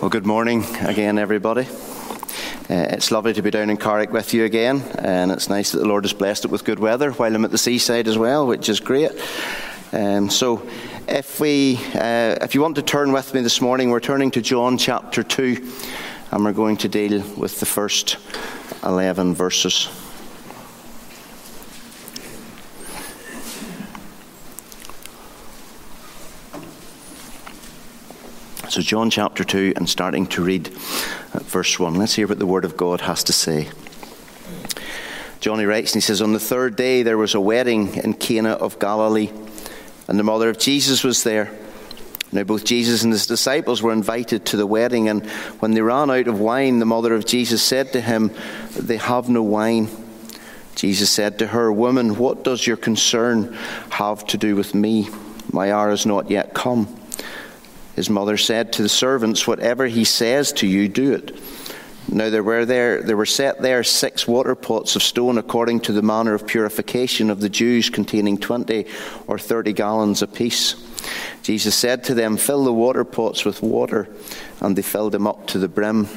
Well, good morning again, everybody. Uh, it's lovely to be down in Carrick with you again, and it's nice that the Lord has blessed it with good weather while I'm at the seaside as well, which is great. Um, so, if we, uh, if you want to turn with me this morning, we're turning to John chapter two, and we're going to deal with the first eleven verses. So, John chapter 2, and starting to read uh, verse 1. Let's hear what the Word of God has to say. Johnny writes, and he says, On the third day there was a wedding in Cana of Galilee, and the mother of Jesus was there. Now, both Jesus and his disciples were invited to the wedding, and when they ran out of wine, the mother of Jesus said to him, They have no wine. Jesus said to her, Woman, what does your concern have to do with me? My hour is not yet come. His mother said to the servants, Whatever he says to you, do it. Now there were there there were set there six water pots of stone according to the manner of purification of the Jews, containing twenty or thirty gallons apiece. Jesus said to them, Fill the water pots with water, and they filled them up to the brim.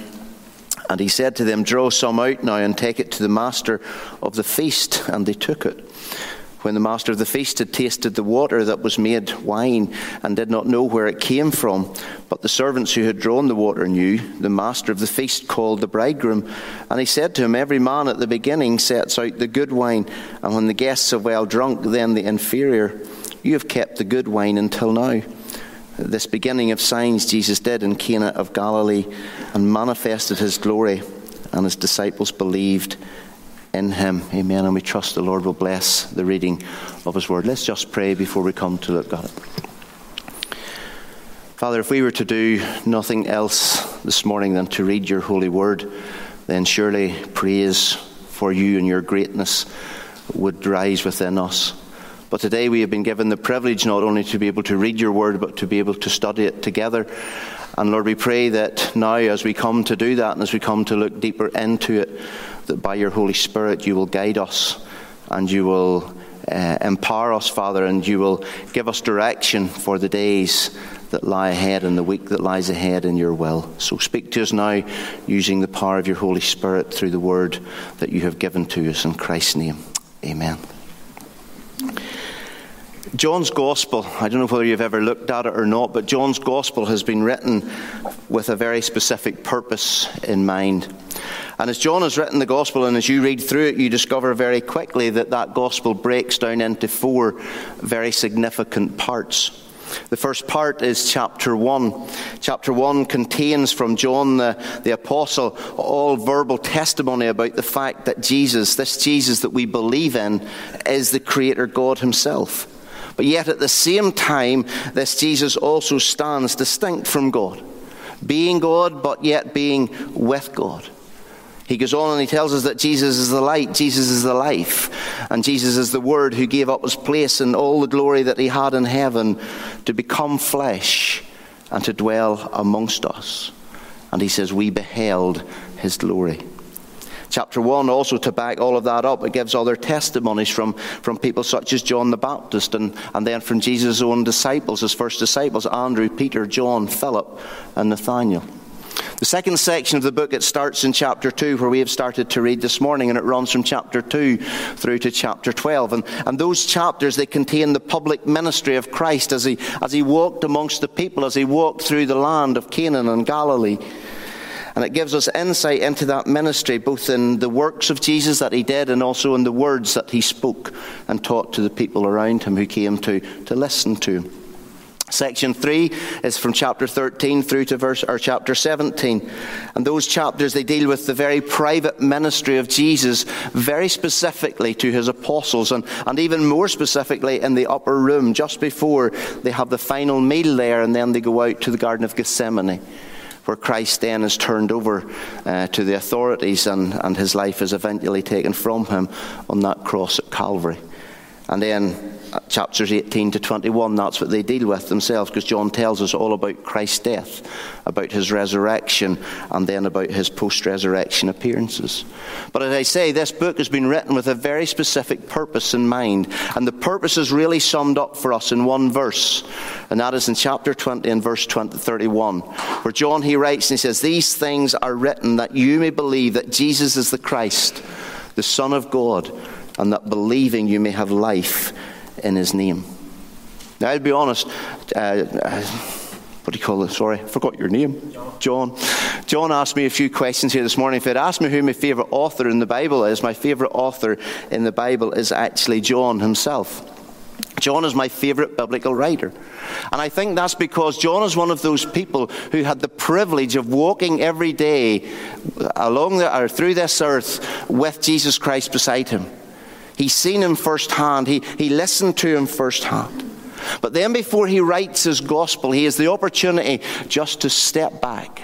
And he said to them, Draw some out now and take it to the master of the feast. And they took it. When the master of the feast had tasted the water that was made wine and did not know where it came from, but the servants who had drawn the water knew, the master of the feast called the bridegroom. And he said to him, Every man at the beginning sets out the good wine, and when the guests have well drunk, then the inferior. You have kept the good wine until now. This beginning of signs Jesus did in Cana of Galilee and manifested his glory, and his disciples believed in him. Amen. And we trust the Lord will bless the reading of his word. Let's just pray before we come to look at it. Father, if we were to do nothing else this morning than to read your holy word, then surely praise for you and your greatness would rise within us. But today we have been given the privilege not only to be able to read your word, but to be able to study it together. And Lord, we pray that now as we come to do that and as we come to look deeper into it, that by your Holy Spirit you will guide us and you will uh, empower us, Father, and you will give us direction for the days that lie ahead and the week that lies ahead in your will. So speak to us now using the power of your Holy Spirit through the word that you have given to us in Christ's name. Amen. John's Gospel, I don't know whether you've ever looked at it or not, but John's Gospel has been written with a very specific purpose in mind. And as John has written the Gospel, and as you read through it, you discover very quickly that that Gospel breaks down into four very significant parts. The first part is chapter 1. Chapter 1 contains from John the, the Apostle all verbal testimony about the fact that Jesus, this Jesus that we believe in, is the Creator God Himself. But yet at the same time, this Jesus also stands distinct from God, being God, but yet being with God. He goes on and he tells us that Jesus is the light, Jesus is the life, and Jesus is the Word who gave up his place and all the glory that he had in heaven to become flesh and to dwell amongst us. And he says, We beheld his glory. Chapter 1, also to back all of that up, it gives other testimonies from, from people such as John the Baptist and, and then from Jesus' own disciples, his first disciples, Andrew, Peter, John, Philip, and Nathaniel. The second section of the book, it starts in chapter 2, where we have started to read this morning, and it runs from chapter 2 through to chapter 12. And, and those chapters, they contain the public ministry of Christ as he, as he walked amongst the people, as he walked through the land of Canaan and Galilee. And it gives us insight into that ministry, both in the works of Jesus that he did and also in the words that he spoke and taught to the people around him who came to, to listen to. Section 3 is from chapter 13 through to verse or chapter 17. And those chapters they deal with the very private ministry of Jesus very specifically to his apostles and, and even more specifically in the upper room just before they have the final meal there and then they go out to the Garden of Gethsemane where Christ then is turned over uh, to the authorities and, and his life is eventually taken from him on that cross at Calvary. And then chapters 18 to 21, that's what they deal with themselves, because John tells us all about Christ's death, about his resurrection, and then about his post resurrection appearances. But as I say, this book has been written with a very specific purpose in mind, and the purpose is really summed up for us in one verse, and that is in chapter 20 and verse 20, 31, where John he writes and he says, These things are written that you may believe that Jesus is the Christ, the Son of God and that believing you may have life in his name. Now, I'll be honest. Uh, uh, what do you call it? Sorry, I forgot your name. John. John. asked me a few questions here this morning. If he'd asked me who my favourite author in the Bible is, my favourite author in the Bible is actually John himself. John is my favourite biblical writer. And I think that's because John is one of those people who had the privilege of walking every day along the, or through this earth with Jesus Christ beside him. He's seen him firsthand, he, he listened to him firsthand. But then, before he writes his gospel, he has the opportunity just to step back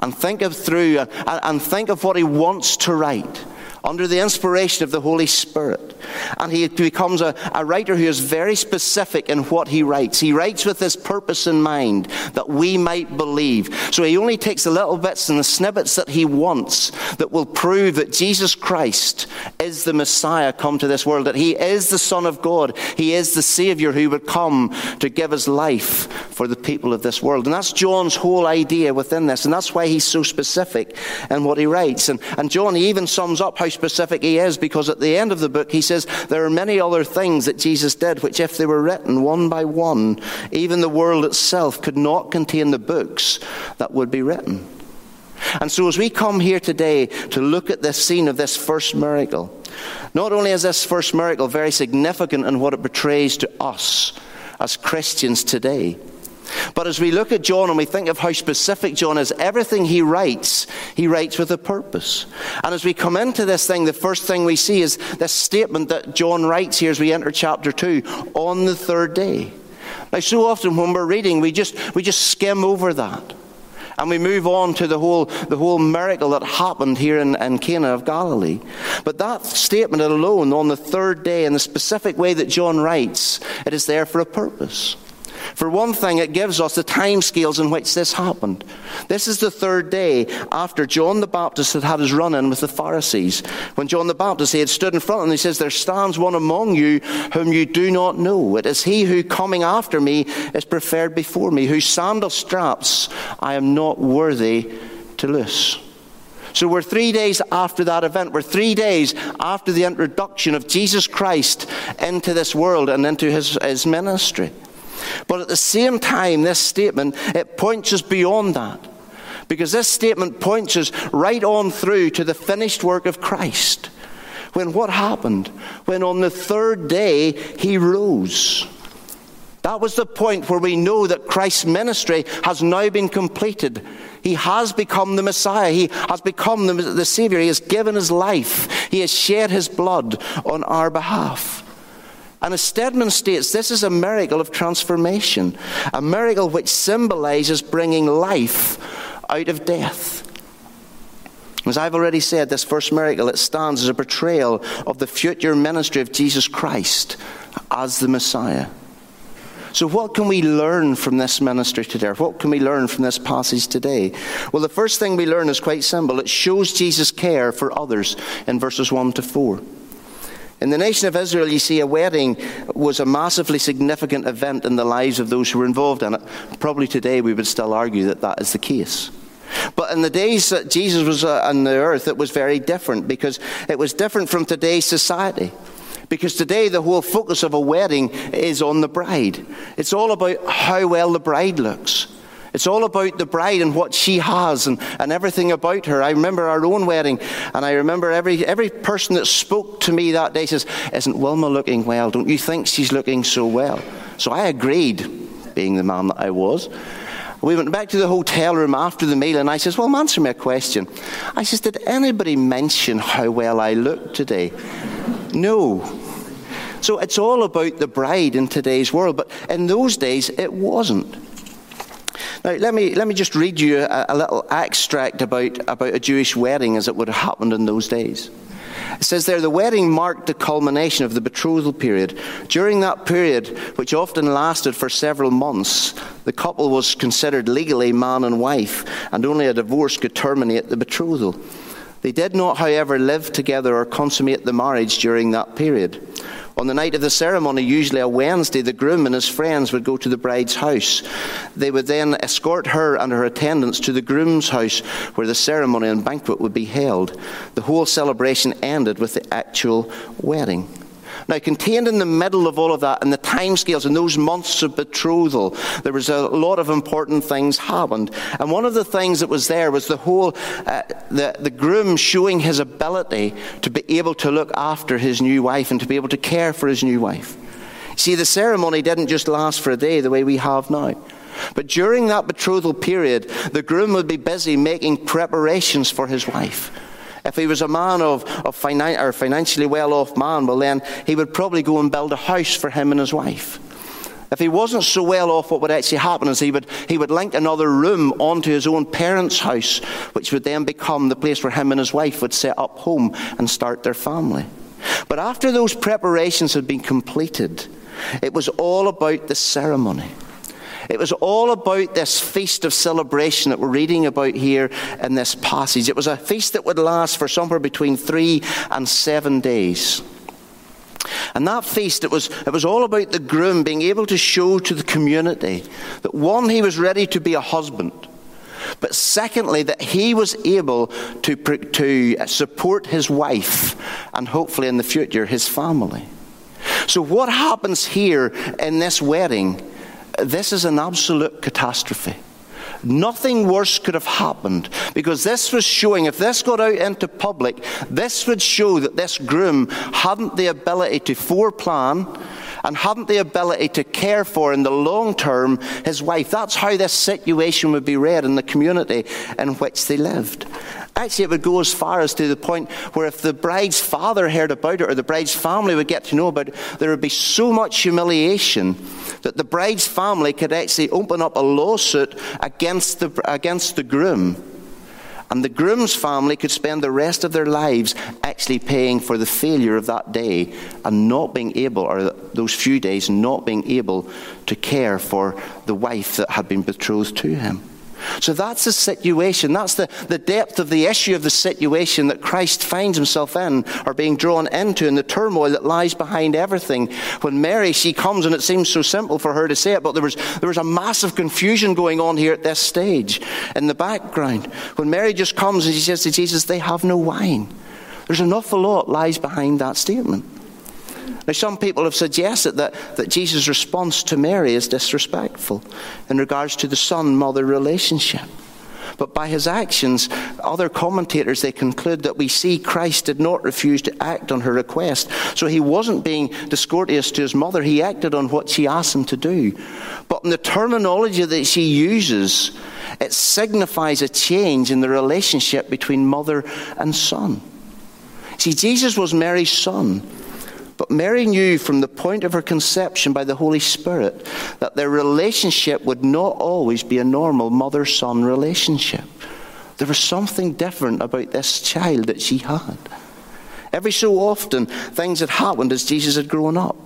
and think of through and, and think of what he wants to write under the inspiration of the Holy Spirit. And he becomes a, a, writer who is very specific in what he writes. He writes with this purpose in mind that we might believe. So he only takes the little bits and the snippets that he wants that will prove that Jesus Christ is the Messiah come to this world, that he is the Son of God, he is the Savior who would come to give his life for the people of this world. And that's John's whole idea within this. And that's why he's so specific in what he writes. And, and John, he even sums up how specific he is because at the end of the book he says there are many other things that Jesus did which, if they were written one by one, even the world itself could not contain the books that would be written. And so, as we come here today to look at this scene of this first miracle, not only is this first miracle very significant in what it portrays to us as Christians today, but as we look at John and we think of how specific John is, everything he writes, he writes with a purpose. And as we come into this thing, the first thing we see is this statement that John writes here as we enter chapter 2 on the third day. Now, so often when we're reading, we just, we just skim over that. And we move on to the whole, the whole miracle that happened here in, in Cana of Galilee. But that statement alone, on the third day, in the specific way that John writes, it is there for a purpose. For one thing, it gives us the time scales in which this happened. This is the third day after John the Baptist had had his run in with the Pharisees. When John the Baptist he had stood in front of them, he says, There stands one among you whom you do not know. It is he who coming after me is preferred before me, whose sandal straps I am not worthy to loose. So we're three days after that event. We're three days after the introduction of Jesus Christ into this world and into his, his ministry. But at the same time, this statement, it points us beyond that. Because this statement points us right on through to the finished work of Christ. When what happened? When on the third day he rose. That was the point where we know that Christ's ministry has now been completed. He has become the Messiah. He has become the, the Savior. He has given his life. He has shed his blood on our behalf. And as Stedman states, this is a miracle of transformation, a miracle which symbolizes bringing life out of death. As I've already said, this first miracle, it stands as a portrayal of the future ministry of Jesus Christ as the Messiah. So, what can we learn from this ministry today? What can we learn from this passage today? Well, the first thing we learn is quite simple it shows Jesus' care for others in verses 1 to 4. In the nation of Israel, you see, a wedding was a massively significant event in the lives of those who were involved in it. Probably today we would still argue that that is the case. But in the days that Jesus was uh, on the earth, it was very different because it was different from today's society. Because today the whole focus of a wedding is on the bride. It's all about how well the bride looks. It's all about the bride and what she has and, and everything about her. I remember our own wedding, and I remember every, every person that spoke to me that day says, Isn't Wilma looking well? Don't you think she's looking so well? So I agreed, being the man that I was. We went back to the hotel room after the meal, and I says, Well, answer me a question. I says, Did anybody mention how well I looked today? No. So it's all about the bride in today's world, but in those days it wasn't. Now, let me, let me just read you a, a little extract about, about a Jewish wedding as it would have happened in those days. It says there the wedding marked the culmination of the betrothal period. During that period, which often lasted for several months, the couple was considered legally man and wife, and only a divorce could terminate the betrothal. They did not, however, live together or consummate the marriage during that period. On the night of the ceremony, usually a Wednesday, the groom and his friends would go to the bride's house. They would then escort her and her attendants to the groom's house where the ceremony and banquet would be held. The whole celebration ended with the actual wedding. Now, contained in the middle of all of that, in the timescales, in those months of betrothal, there was a lot of important things happened. And one of the things that was there was the whole, uh, the, the groom showing his ability to be able to look after his new wife and to be able to care for his new wife. See, the ceremony didn't just last for a day the way we have now. But during that betrothal period, the groom would be busy making preparations for his wife. If he was a man of, of finan- or financially well off man, well, then he would probably go and build a house for him and his wife. If he wasn't so well off, what would actually happen is he would, he would link another room onto his own parents' house, which would then become the place where him and his wife would set up home and start their family. But after those preparations had been completed, it was all about the ceremony. It was all about this feast of celebration that we're reading about here in this passage. It was a feast that would last for somewhere between three and seven days. And that feast, it was, it was all about the groom being able to show to the community that one, he was ready to be a husband. But secondly, that he was able to, to support his wife and hopefully in the future his family. So, what happens here in this wedding this is an absolute catastrophe. Nothing worse could have happened because this was showing, if this got out into public, this would show that this groom hadn't the ability to foreplan and hadn't the ability to care for in the long term his wife. That's how this situation would be read in the community in which they lived. Actually, it would go as far as to the point where if the bride's father heard about it or the bride's family would get to know about it, there would be so much humiliation that the bride's family could actually open up a lawsuit against the, against the groom. And the groom's family could spend the rest of their lives actually paying for the failure of that day and not being able, or those few days, not being able to care for the wife that had been betrothed to him. So that's the situation. That's the, the depth of the issue of the situation that Christ finds himself in or being drawn into and the turmoil that lies behind everything. When Mary, she comes and it seems so simple for her to say it, but there was, there was a massive confusion going on here at this stage in the background. When Mary just comes and she says to Jesus, they have no wine. There's an awful lot lies behind that statement. Now, some people have suggested that, that Jesus' response to Mary is disrespectful in regards to the son mother relationship. But by his actions, other commentators they conclude that we see Christ did not refuse to act on her request. So he wasn't being discourteous to his mother, he acted on what she asked him to do. But in the terminology that she uses, it signifies a change in the relationship between mother and son. See, Jesus was Mary's son. But Mary knew from the point of her conception by the Holy Spirit that their relationship would not always be a normal mother son relationship. There was something different about this child that she had. Every so often, things had happened as Jesus had grown up.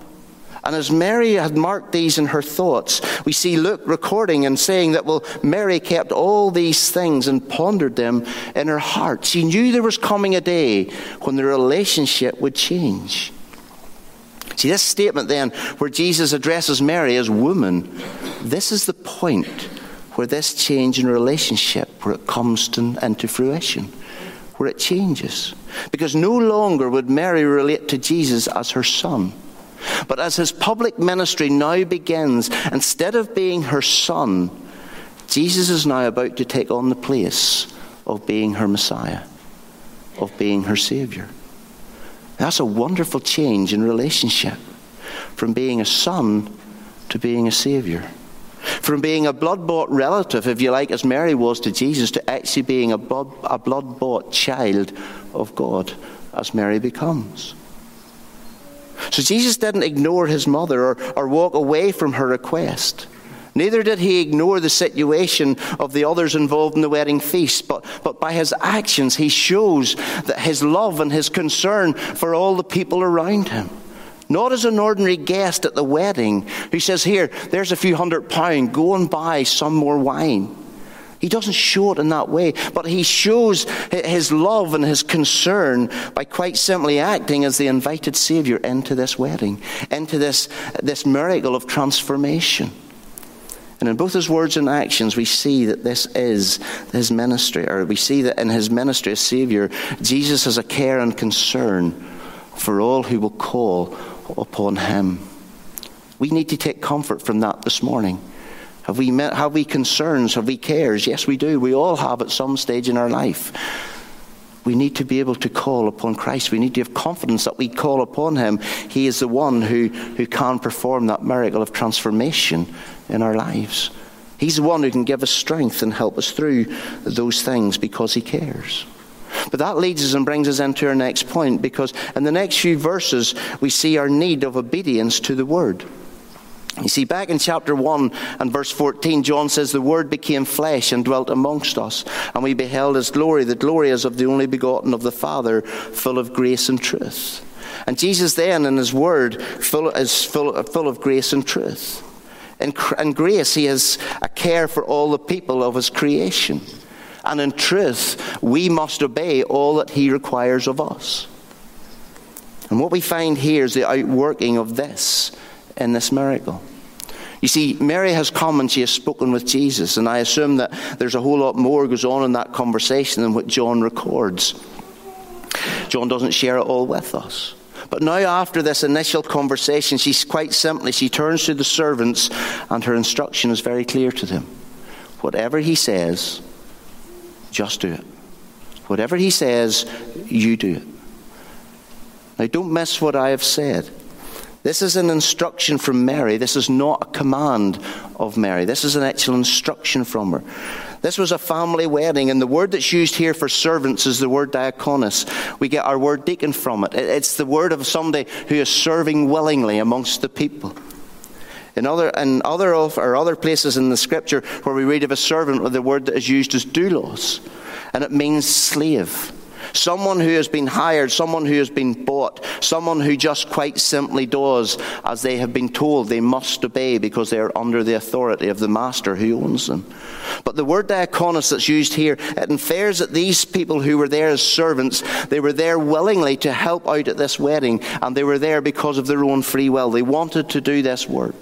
And as Mary had marked these in her thoughts, we see Luke recording and saying that, well, Mary kept all these things and pondered them in her heart. She knew there was coming a day when the relationship would change. See, this statement then, where Jesus addresses Mary as woman, this is the point where this change in relationship, where it comes to, into fruition, where it changes. Because no longer would Mary relate to Jesus as her son. But as his public ministry now begins, instead of being her son, Jesus is now about to take on the place of being her Messiah, of being her Savior. That's a wonderful change in relationship from being a son to being a savior. From being a blood bought relative, if you like, as Mary was to Jesus, to actually being a blood bought child of God, as Mary becomes. So Jesus didn't ignore his mother or, or walk away from her request. Neither did he ignore the situation of the others involved in the wedding feast, but, but by his actions, he shows that his love and his concern for all the people around him. Not as an ordinary guest at the wedding who says, Here, there's a few hundred pounds, go and buy some more wine. He doesn't show it in that way, but he shows his love and his concern by quite simply acting as the invited Savior into this wedding, into this, this miracle of transformation. And in both his words and actions, we see that this is his ministry, or we see that in his ministry as Savior, Jesus has a care and concern for all who will call upon him. We need to take comfort from that this morning. Have we, met, have we concerns? Have we cares? Yes, we do. We all have at some stage in our life. We need to be able to call upon Christ. We need to have confidence that we call upon Him. He is the one who, who can perform that miracle of transformation in our lives. He's the one who can give us strength and help us through those things because He cares. But that leads us and brings us into our next point because in the next few verses we see our need of obedience to the Word. You see, back in chapter 1 and verse 14, John says, The Word became flesh and dwelt amongst us, and we beheld His glory, the glory as of the only begotten of the Father, full of grace and truth. And Jesus then, in His Word, full, is full, full of grace and truth. In, in grace, He has a care for all the people of His creation. And in truth, we must obey all that He requires of us. And what we find here is the outworking of this in this miracle. You see, Mary has come and she has spoken with Jesus, and I assume that there's a whole lot more goes on in that conversation than what John records. John doesn't share it all with us. But now, after this initial conversation, she's quite simply, she turns to the servants, and her instruction is very clear to them. Whatever he says, just do it. Whatever he says, you do it. Now, don't miss what I have said. This is an instruction from Mary. This is not a command of Mary. This is an actual instruction from her. This was a family wedding, and the word that's used here for servants is the word diakonos. We get our word deacon from it. It's the word of somebody who is serving willingly amongst the people. In other, in other of, or other places in the scripture where we read of a servant, the word that is used is doulos, and it means slave. Someone who has been hired, someone who has been bought, someone who just quite simply does as they have been told they must obey because they are under the authority of the master who owns them. But the word diakonos that's used here, it infers that these people who were there as servants, they were there willingly to help out at this wedding, and they were there because of their own free will. They wanted to do this work.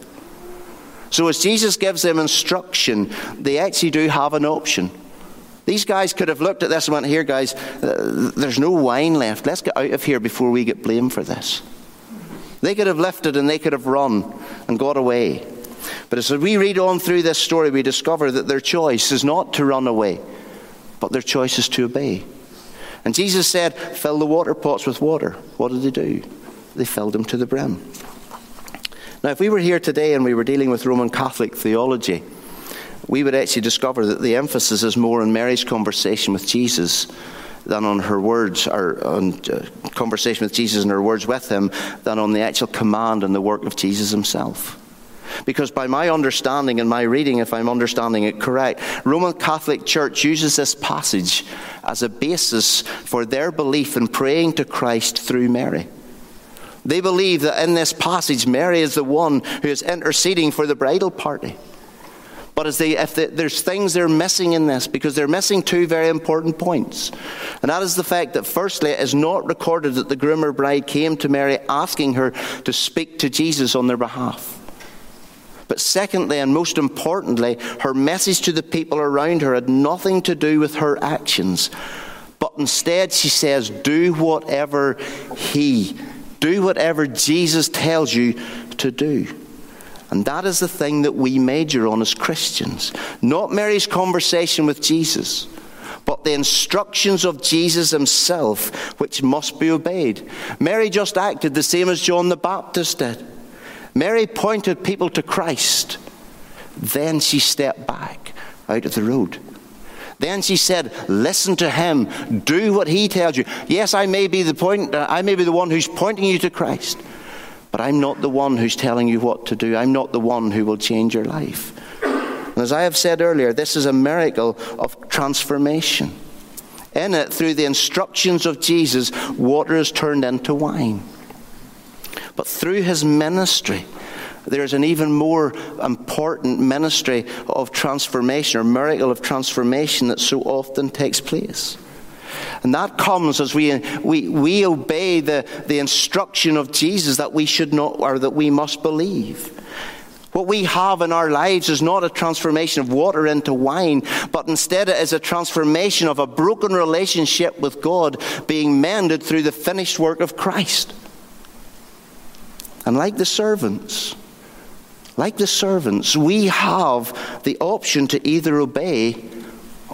So as Jesus gives them instruction, they actually do have an option. These guys could have looked at this and went, Here, guys, uh, there's no wine left. Let's get out of here before we get blamed for this. They could have lifted and they could have run and got away. But as we read on through this story, we discover that their choice is not to run away, but their choice is to obey. And Jesus said, Fill the water pots with water. What did they do? They filled them to the brim. Now, if we were here today and we were dealing with Roman Catholic theology, we would actually discover that the emphasis is more on Mary's conversation with Jesus than on her words, or on uh, conversation with Jesus and her words with him, than on the actual command and the work of Jesus himself. Because by my understanding and my reading, if I'm understanding it correct, Roman Catholic Church uses this passage as a basis for their belief in praying to Christ through Mary. They believe that in this passage, Mary is the one who is interceding for the bridal party. But as they, if they, there's things they're missing in this, because they're missing two very important points. And that is the fact that, firstly, it is not recorded that the groom or bride came to Mary asking her to speak to Jesus on their behalf. But secondly, and most importantly, her message to the people around her had nothing to do with her actions. But instead, she says, Do whatever He, do whatever Jesus tells you to do. And that is the thing that we major on as Christians. Not Mary's conversation with Jesus, but the instructions of Jesus himself, which must be obeyed. Mary just acted the same as John the Baptist did. Mary pointed people to Christ. Then she stepped back out of the road. Then she said, Listen to him. Do what he tells you. Yes, I may be the point, uh, I may be the one who's pointing you to Christ. But I'm not the one who's telling you what to do. I'm not the one who will change your life. And as I have said earlier, this is a miracle of transformation. In it, through the instructions of Jesus, water is turned into wine. But through his ministry, there's an even more important ministry of transformation or miracle of transformation that so often takes place. And that comes as we, we, we obey the, the instruction of Jesus that we should not, or that we must believe. What we have in our lives is not a transformation of water into wine, but instead it is a transformation of a broken relationship with God being mended through the finished work of Christ. And like the servants, like the servants, we have the option to either obey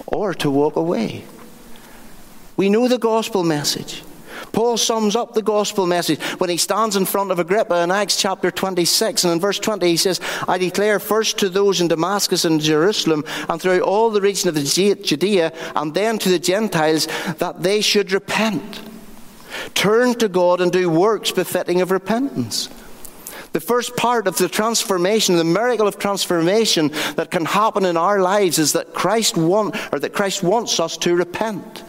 or to walk away. We know the gospel message. Paul sums up the gospel message when he stands in front of Agrippa in Acts chapter 26. And in verse 20, he says, I declare first to those in Damascus and Jerusalem and throughout all the region of Judea and then to the Gentiles that they should repent. Turn to God and do works befitting of repentance. The first part of the transformation, the miracle of transformation that can happen in our lives is that Christ want, or that Christ wants us to repent.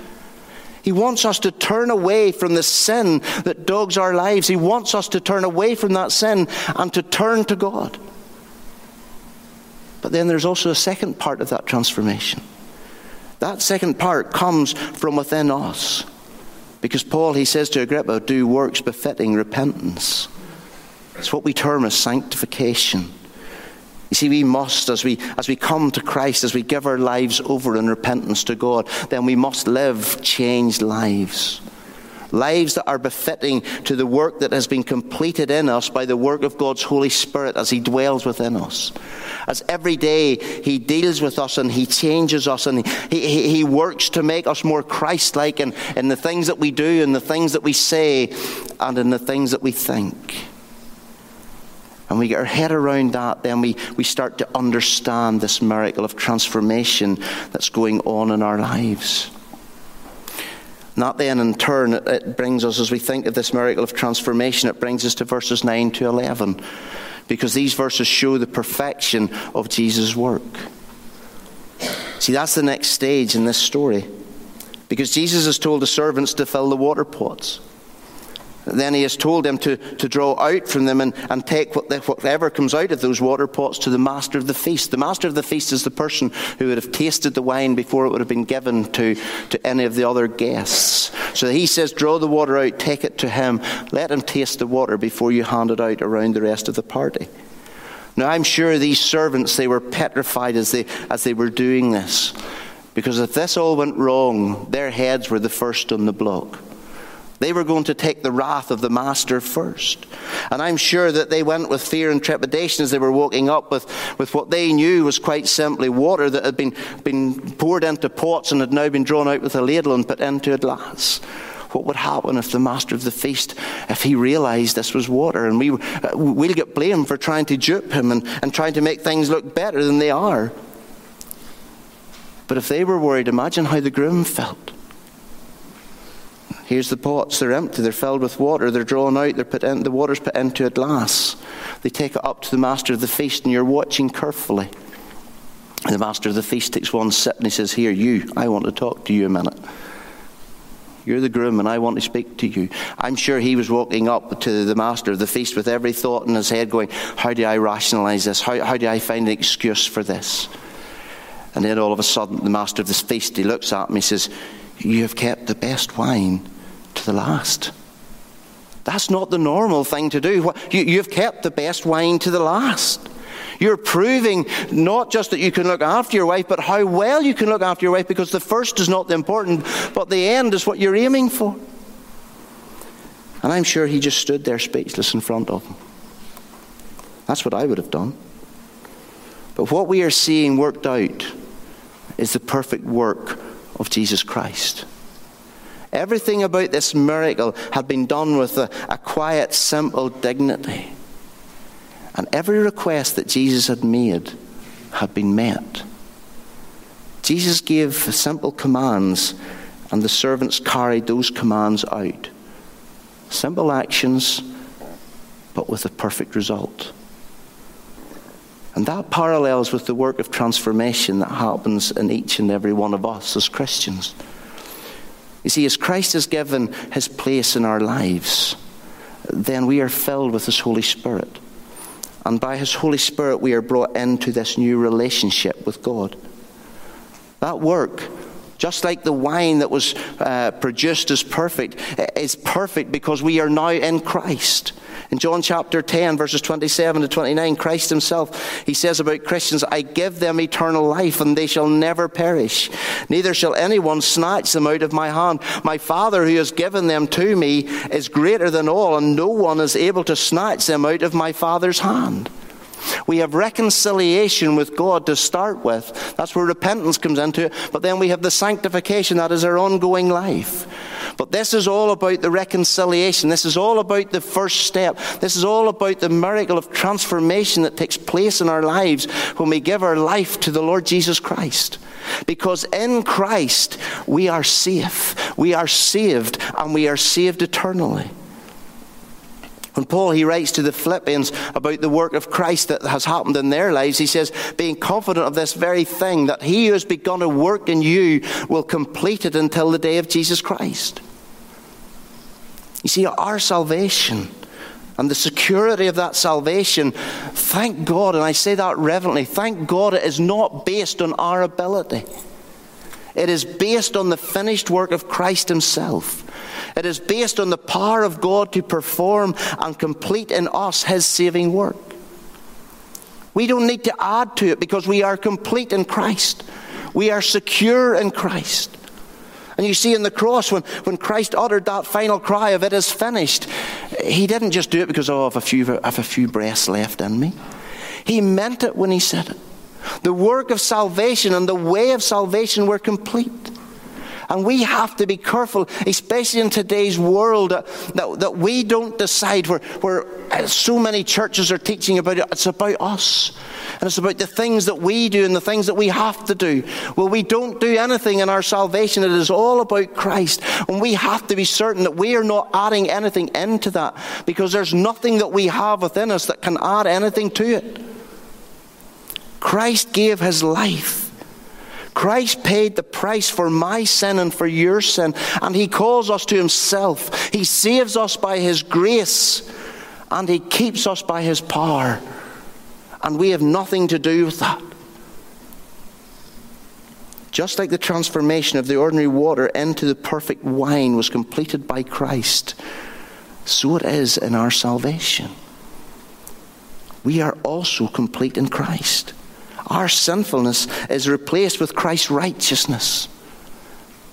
He wants us to turn away from the sin that dogs our lives. He wants us to turn away from that sin and to turn to God. But then there's also a second part of that transformation. That second part comes from within us. Because Paul, he says to Agrippa, do works befitting repentance. It's what we term as sanctification. You see, we must, as we, as we come to Christ, as we give our lives over in repentance to God, then we must live changed lives. Lives that are befitting to the work that has been completed in us by the work of God's Holy Spirit as He dwells within us. As every day He deals with us and He changes us and He, he, he works to make us more Christ like in, in the things that we do and the things that we say and in the things that we think and we get our head around that, then we, we start to understand this miracle of transformation that's going on in our lives. And that then, in turn, it, it brings us, as we think of this miracle of transformation, it brings us to verses 9 to 11, because these verses show the perfection of Jesus' work. See, that's the next stage in this story. Because Jesus has told the servants to fill the water pots. Then he has told them to, to draw out from them and, and take what, whatever comes out of those water pots to the master of the feast. The master of the feast is the person who would have tasted the wine before it would have been given to, to any of the other guests. So he says, Draw the water out, take it to him, let him taste the water before you hand it out around the rest of the party. Now, I'm sure these servants, they were petrified as they, as they were doing this. Because if this all went wrong, their heads were the first on the block. They were going to take the wrath of the master first. And I'm sure that they went with fear and trepidation as they were walking up with, with what they knew was quite simply water that had been, been poured into pots and had now been drawn out with a ladle and put into a glass. What would happen if the master of the feast, if he realized this was water? And we, uh, we'll get blamed for trying to dupe him and, and trying to make things look better than they are. But if they were worried, imagine how the groom felt. Here's the pots. They're empty. They're filled with water. They're drawn out. They're put in, the water's put into a glass. They take it up to the master of the feast, and you're watching carefully. The master of the feast takes one sip and he says, Here, you, I want to talk to you a minute. You're the groom, and I want to speak to you. I'm sure he was walking up to the master of the feast with every thought in his head, going, How do I rationalize this? How, how do I find an excuse for this? And then all of a sudden, the master of the feast, he looks at me and says, You have kept the best wine to the last. That's not the normal thing to do. You've kept the best wine to the last. You're proving not just that you can look after your wife, but how well you can look after your wife because the first is not the important, but the end is what you're aiming for. And I'm sure he just stood there speechless in front of him. That's what I would have done. But what we are seeing worked out is the perfect work of Jesus Christ. Everything about this miracle had been done with a, a quiet, simple dignity. And every request that Jesus had made had been met. Jesus gave simple commands, and the servants carried those commands out. Simple actions, but with a perfect result. And that parallels with the work of transformation that happens in each and every one of us as Christians. You see, as Christ has given his place in our lives, then we are filled with his Holy Spirit. And by his Holy Spirit, we are brought into this new relationship with God. That work, just like the wine that was uh, produced is perfect, is perfect because we are now in Christ. In John chapter 10, verses 27 to 29, Christ himself, he says about Christians, I give them eternal life, and they shall never perish. Neither shall anyone snatch them out of my hand. My Father, who has given them to me, is greater than all, and no one is able to snatch them out of my Father's hand. We have reconciliation with God to start with. That's where repentance comes into it. But then we have the sanctification, that is our ongoing life. But this is all about the reconciliation. This is all about the first step. This is all about the miracle of transformation that takes place in our lives when we give our life to the Lord Jesus Christ. Because in Christ we are safe, we are saved, and we are saved eternally. When Paul he writes to the Philippians about the work of Christ that has happened in their lives, he says, being confident of this very thing, that he who has begun a work in you will complete it until the day of Jesus Christ. You see, our salvation and the security of that salvation, thank God, and I say that reverently, thank God it is not based on our ability. It is based on the finished work of Christ Himself. It is based on the power of God to perform and complete in us His saving work. We don't need to add to it because we are complete in Christ. We are secure in Christ. And you see in the cross, when, when Christ uttered that final cry of it is finished, he didn't just do it because, oh, I have a few, I have a few breaths left in me. He meant it when he said it. The work of salvation and the way of salvation were complete. And we have to be careful, especially in today's world, that, that we don't decide where, where uh, so many churches are teaching about it. It's about us. And it's about the things that we do and the things that we have to do. Well, we don't do anything in our salvation. It is all about Christ. And we have to be certain that we are not adding anything into that because there's nothing that we have within us that can add anything to it. Christ gave his life. Christ paid the price for my sin and for your sin, and He calls us to Himself. He saves us by His grace, and He keeps us by His power. And we have nothing to do with that. Just like the transformation of the ordinary water into the perfect wine was completed by Christ, so it is in our salvation. We are also complete in Christ. Our sinfulness is replaced with Christ's righteousness.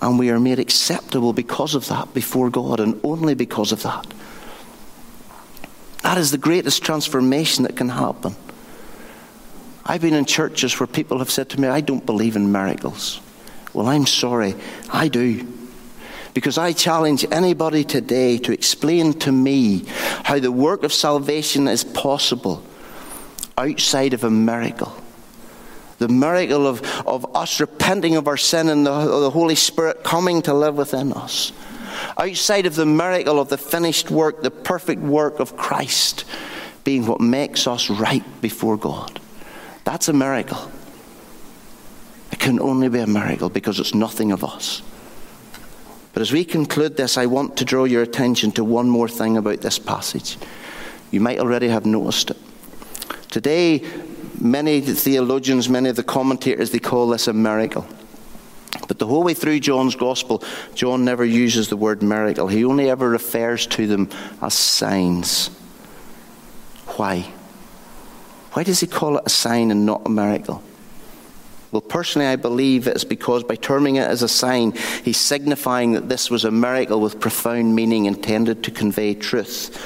And we are made acceptable because of that before God, and only because of that. That is the greatest transformation that can happen. I've been in churches where people have said to me, I don't believe in miracles. Well, I'm sorry, I do. Because I challenge anybody today to explain to me how the work of salvation is possible outside of a miracle the miracle of, of us repenting of our sin and the, the Holy Spirit coming to live within us. Outside of the miracle of the finished work, the perfect work of Christ being what makes us right before God. That's a miracle. It can only be a miracle because it's nothing of us. But as we conclude this, I want to draw your attention to one more thing about this passage. You might already have noticed it. Today, many theologians, many of the commentators, they call this a miracle. But the whole way through John's gospel, John never uses the word miracle. He only ever refers to them as signs. Why? Why does he call it a sign and not a miracle? Well, personally, I believe it's because by terming it as a sign, he's signifying that this was a miracle with profound meaning intended to convey truth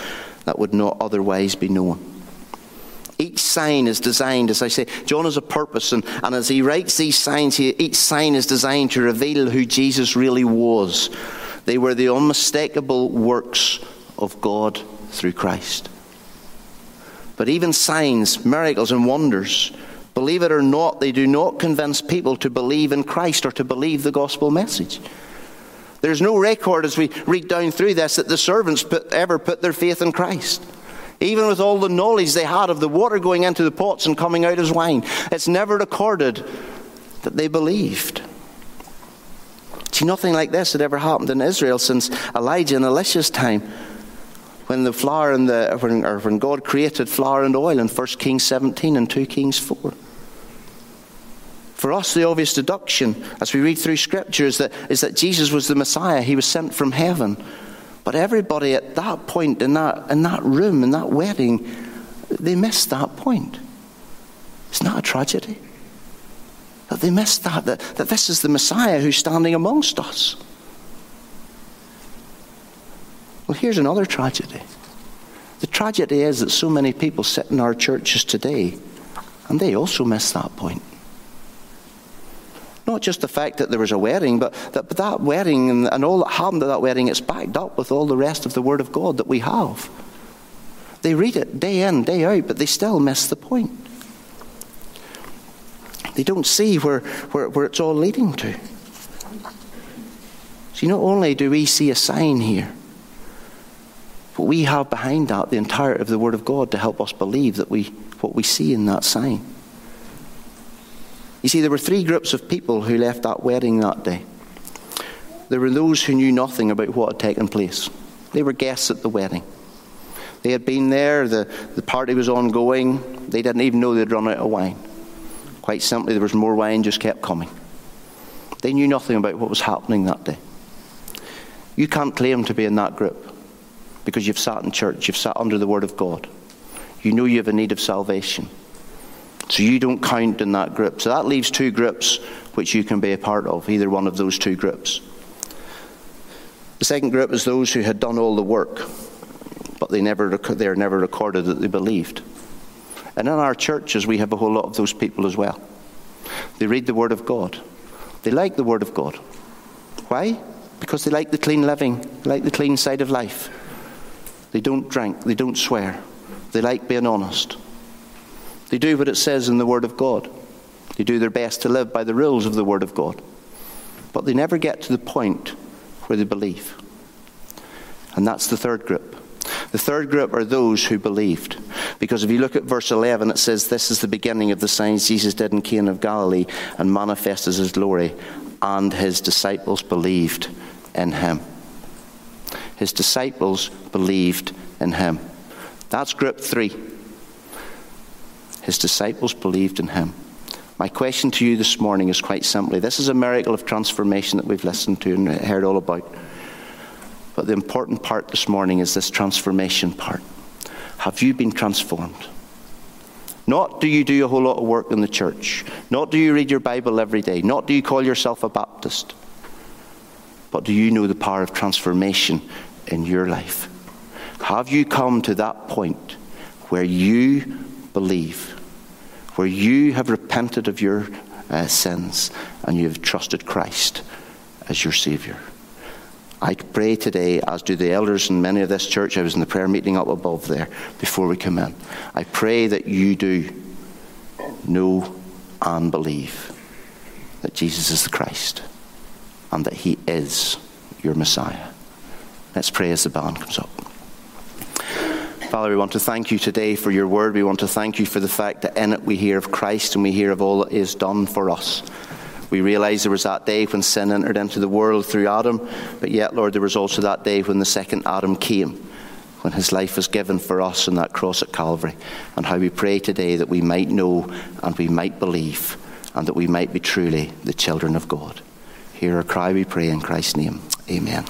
that would not otherwise be known. Each sign is designed, as I say, John has a purpose, and, and as he writes these signs, he, each sign is designed to reveal who Jesus really was. They were the unmistakable works of God through Christ. But even signs, miracles, and wonders, believe it or not, they do not convince people to believe in Christ or to believe the gospel message. There's no record as we read down through this that the servants put, ever put their faith in Christ. Even with all the knowledge they had of the water going into the pots and coming out as wine, it's never recorded that they believed. See, nothing like this had ever happened in Israel since Elijah and Elisha's time when the flour and the when, or when God created flour and oil in 1 Kings 17 and 2 Kings 4. For us, the obvious deduction as we read through Scripture is that, is that Jesus was the Messiah. He was sent from heaven. But everybody at that point in that, in that room, in that wedding, they missed that point. It's not a tragedy. That they missed that, that, that this is the Messiah who's standing amongst us. Well, here's another tragedy. The tragedy is that so many people sit in our churches today and they also miss that point. Not just the fact that there was a wedding, but that, but that wedding and, and all that happened at that wedding, it's backed up with all the rest of the Word of God that we have. They read it day in, day out, but they still miss the point. They don't see where, where, where it's all leading to. See, not only do we see a sign here, but we have behind that the entirety of the Word of God to help us believe that we, what we see in that sign. You see, there were three groups of people who left that wedding that day. There were those who knew nothing about what had taken place, they were guests at the wedding. They had been there, the, the party was ongoing, they didn't even know they'd run out of wine. Quite simply, there was more wine, just kept coming. They knew nothing about what was happening that day. You can't claim to be in that group because you've sat in church, you've sat under the Word of God. You know you have a need of salvation. So you don't count in that group. So that leaves two groups which you can be a part of, either one of those two groups. The second group is those who had done all the work, but they never they are never recorded that they believed. And in our churches, we have a whole lot of those people as well. They read the Word of God. They like the Word of God. Why? Because they like the clean living, they like the clean side of life. They don't drink, they don't swear, they like being honest. They do what it says in the Word of God. They do their best to live by the rules of the Word of God. But they never get to the point where they believe. And that's the third group. The third group are those who believed. Because if you look at verse 11, it says, This is the beginning of the signs Jesus did in Cana of Galilee and manifested his glory, and his disciples believed in him. His disciples believed in him. That's group three. His disciples believed in him. My question to you this morning is quite simply this is a miracle of transformation that we've listened to and heard all about. But the important part this morning is this transformation part. Have you been transformed? Not do you do a whole lot of work in the church. Not do you read your Bible every day. Not do you call yourself a Baptist. But do you know the power of transformation in your life? Have you come to that point where you believe, where you have repented of your uh, sins and you have trusted Christ as your Saviour? I pray today, as do the elders in many of this church. I was in the prayer meeting up above there before we come in. I pray that you do know and believe that Jesus is the Christ and that He is your Messiah. Let's pray as the band comes up. Father, we want to thank you today for your word. We want to thank you for the fact that in it we hear of Christ and we hear of all that is done for us. We realize there was that day when sin entered into the world through Adam, but yet, Lord, there was also that day when the second Adam came, when his life was given for us on that cross at Calvary. And how we pray today that we might know and we might believe and that we might be truly the children of God. Hear our cry, we pray in Christ's name. Amen.